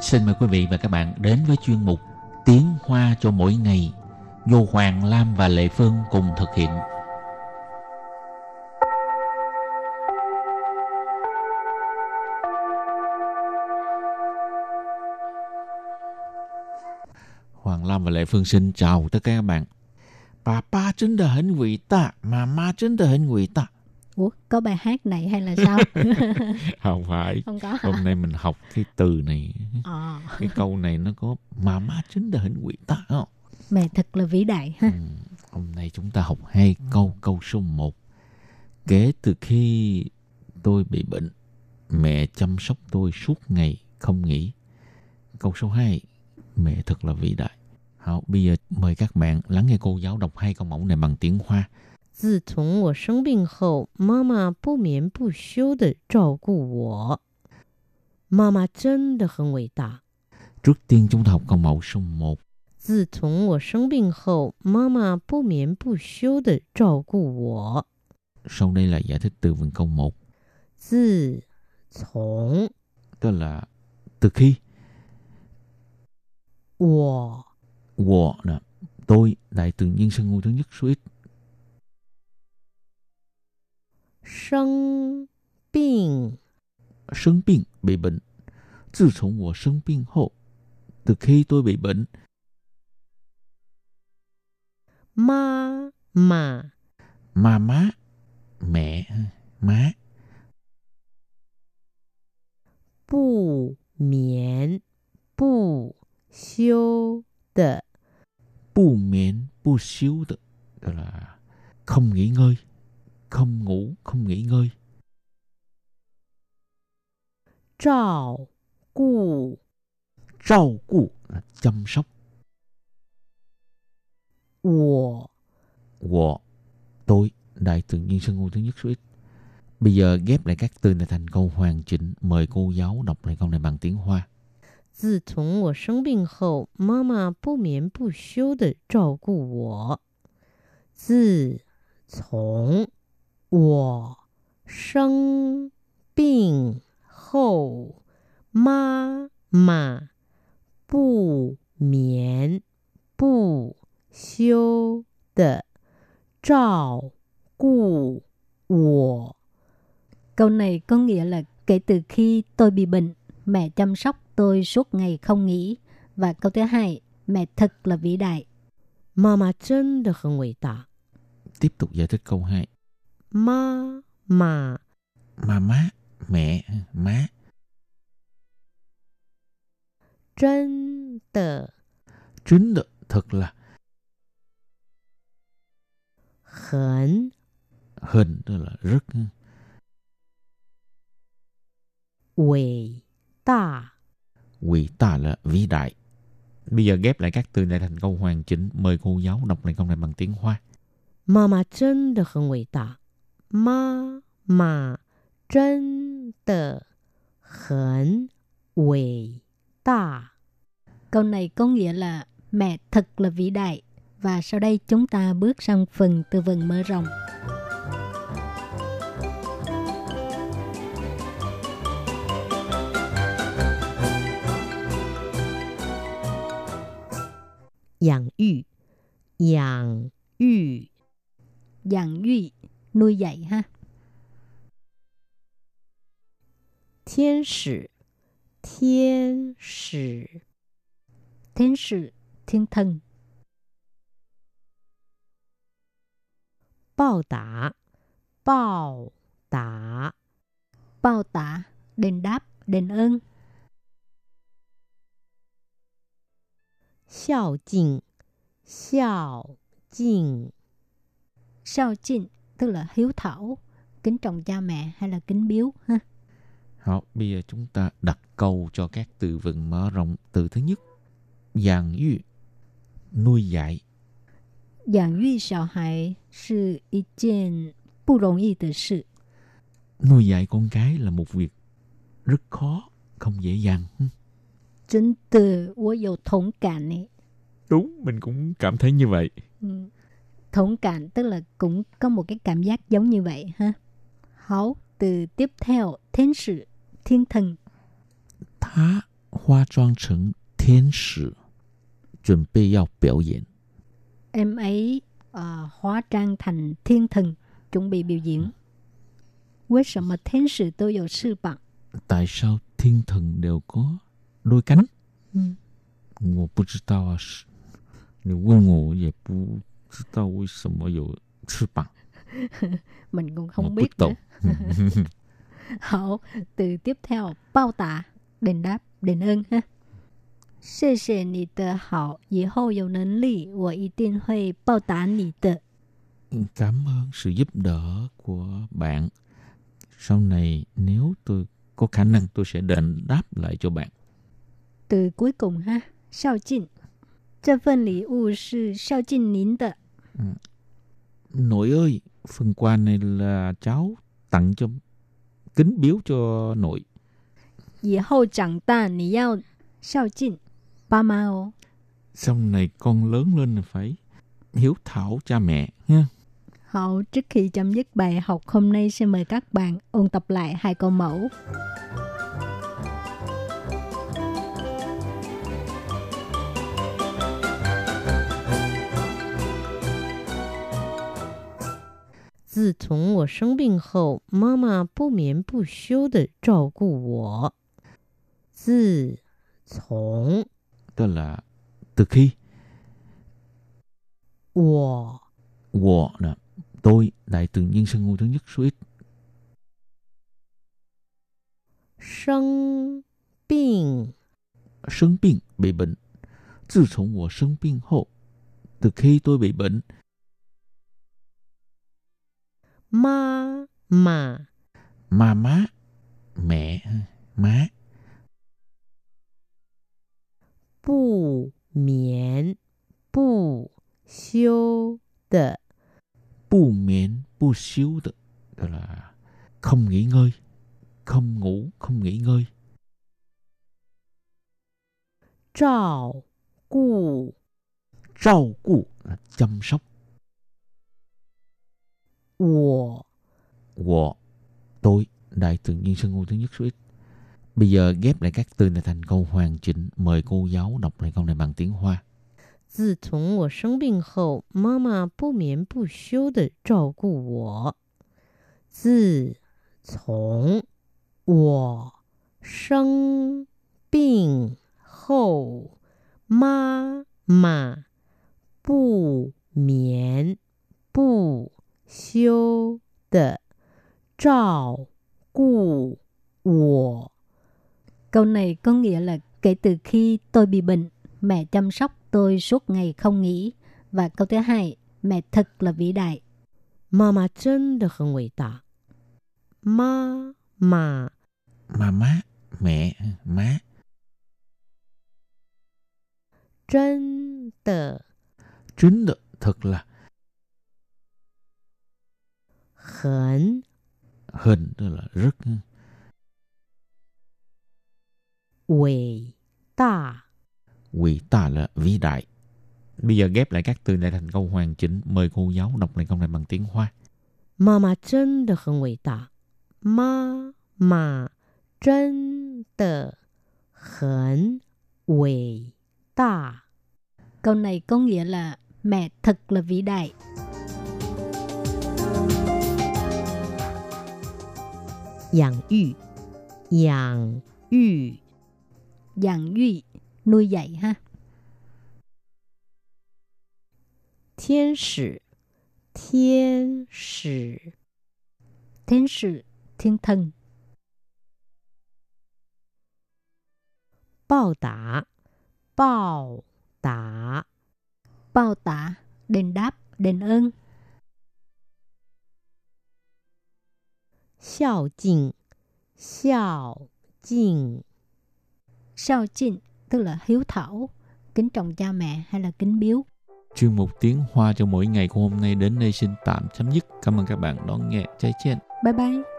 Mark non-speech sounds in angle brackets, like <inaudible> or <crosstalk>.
Xin mời quý vị và các bạn đến với chuyên mục Tiếng Hoa cho mỗi ngày do Hoàng Lam và Lệ Phương cùng thực hiện. Hoàng Lam và Lệ Phương xin chào tất cả các bạn. Bà ba chân là hình vĩ tạ, mà ma chân là hình vĩ tạ. Ủa, có bài hát này hay là sao? <laughs> Không phải. Không có hả? Hôm nay mình học cái từ này. Ờ, Cái câu này nó có mà ma chính là hình tạ không? mẹ thật là vĩ đại ha. Ừ, Hôm nay chúng ta học hai câu. Câu số 1. Kể từ khi tôi bị bệnh, mẹ chăm sóc tôi suốt ngày không nghỉ. Câu số 2. Mẹ thật là vĩ đại. Hảo, bây giờ mời các bạn lắng nghe cô giáo đọc hai câu mẫu này bằng tiếng Hoa. 自从我生病后，妈妈不眠不休的照顾我。妈妈真的很伟大。 Trước tiên chúng ta học câu mẫu số 1. 自从我生病后，妈妈不眠不休的照顾我。 Sau đây là giải thích từ vựng câu 1. 自从 Tức là từ khi 我 我 là tôi đại từ nhân xưng ngôi thứ nhất số ít 生病生病为本自从我生病后 từ khi tôi bị bệnh 妈妈 mà má mẹ má 不眠不休的 bu miệng bu xíu 的 tức là không nghỉ ngơi không ngủ không nghỉ ngơi 照顾 trao cu là chăm sóc 我 我 tôi đại từ nhân xưng ngôi thứ nhất số ít bây giờ ghép lại các từ này thành câu hoàn chỉnh mời cô giáo đọc lại câu này bằng tiếng hoa 自从我生病后，妈妈不眠不休的照顾我。自从 我生病后，妈妈不眠不休的照顾我。 Câu này có nghĩa là kể từ khi tôi bị bệnh, mẹ chăm sóc tôi suốt ngày không nghỉ. Và câu thứ hai, mẹ thật là vĩ đại. 妈妈真的很伟大。 tiếp tục giải thích câu 2 妈妈 mà má mẹ má 真的 chính được thật là 很 hình tức là rất 伟大。 quỷ tà là vĩ đại bây giờ ghép lại các từ này thành câu hoàn chỉnh mời cô giáo đọc lại câu này bằng tiếng hoa 妈妈真的很伟大。 妈妈真的很伟大。 Câu này có nghĩa là mẹ thật là vĩ đại. Và sau đây chúng ta bước sang phần từ vựng mở rộng. 养育，养育， Dạng duy, nuôi dạy ha. Thiên sử Thiên sử. Thiên sử Thiên thần. Bao tả Bao tả. Bao tả Đền đáp Đền ơn. Xiao jing Xiao jing. Xiao jing tức là hiếu thảo, kính trọng cha mẹ hay là kính biếu ha. Học, bây giờ chúng ta đặt câu cho các từ vựng mở rộng. Từ thứ nhất, giảng yu, nuôi dạy. 养育小孩是一件不容易的事。 Nuôi dạy con cái là một việc rất khó, không dễ dàng. 真的，我有同感呢。 Đúng, mình cũng cảm thấy như vậy. Ừ. Thủng cảm tức là cũng có một cái cảm giác giống như vậy ha. Hảo, từ tiếp theo, thiên sự, thiên thần. Tha hóa trang成天使，准备要表演。 Em ấy ờ, hóa trang thành thiên thần, chuẩn bị biểu diễn. 为什么天使都有翅膀？ Tại sao thiên thần đều có đôi cánh? 嗯，我不知道啊，是你问我，我也不 知道为什么有翅膀。 mình cũng 我 không 不 biết 懂 nữa.。好，từ tiếp theo bao tạ, đền đáp, đền ơn ha. 谢谢你的好，以后有能力我一定会报答你的。 Cảm ơn sự giúp đỡ của bạn. Sau này nếu tôi có khả năng tôi sẽ đền đáp lại cho bạn. Từ cuối cùng ha, 孝敬。这份礼物是孝敬您的。 Nội ơi, phần quà này là cháu tặng cho kính biếu cho nội. 以后长大你要孝敬爸妈哦。 Sau này con lớn lên là phải hiếu thảo cha mẹ nha. Hậu, trước khi chấm dứt bài học hôm nay xin mời các bạn ôn tập lại hai câu mẫu. 自从我生病后，妈妈不眠不休的照顾我。自从 Đó là từ khi 我 我là tôi đại từ nhân xưng ngôi thứ nhất số ít 生病 生病 bị bệnh. Từ 从我生病后, từ khi tôi bị bệnh, ma mà ma má mẹ má. Bù miễn bù siêu đợ bù miễn bù siêu đợ đó là không nghỉ ngơi không ngủ không nghỉ ngơi. Trào cụ trào cụ là chăm sóc. 我。 Wo, tôi, đại từ nhân xưng ngôi thứ nhất số ít. Bây giờ ghép lại các từ này thành câu hoàn chỉnh. Mời cô giáo đọc lại câu này bằng tiếng Hoa. 自从我生病后，妈妈不眠不休的照顾我。自从我生病后，妈妈不眠不 休的照顾我。 Câu này có nghĩa là kể từ khi tôi bị bệnh, mẹ chăm sóc tôi suốt ngày không nghỉ. Và câu thứ hai, mẹ thật là vĩ đại. 妈妈真的很伟大。妈妈 Mà má, mẹ, má, 真的 chính được, thật là 很很 tức là rất vĩ đa vĩ đa là vĩ đại. Bây giờ ghép lại các từ này thành câu hoàn chỉnh. Mời cô giáo đọc lại câu này bằng tiếng hoa. Mama chân được hân vĩ đa mama chân de hân vĩ đa câu này có nghĩa là mẹ thật là vĩ đại. Giảng yu dạy ha. Thiên sử. Thiên sử. Thiên sử Thiên thần. Bao tả. Bao tả. Bao tả Đền đáp Đền ơn. 孝敬，孝敬， Sao chinh, tức là hiếu thảo, kính trọng cha mẹ hay là kính biếu. Chuyên mục tiếng Hoa cho mỗi ngày của hôm nay đến đây xin tạm chấm dứt. Cảm ơn các bạn đón nghe. Chai chen. Bye bye.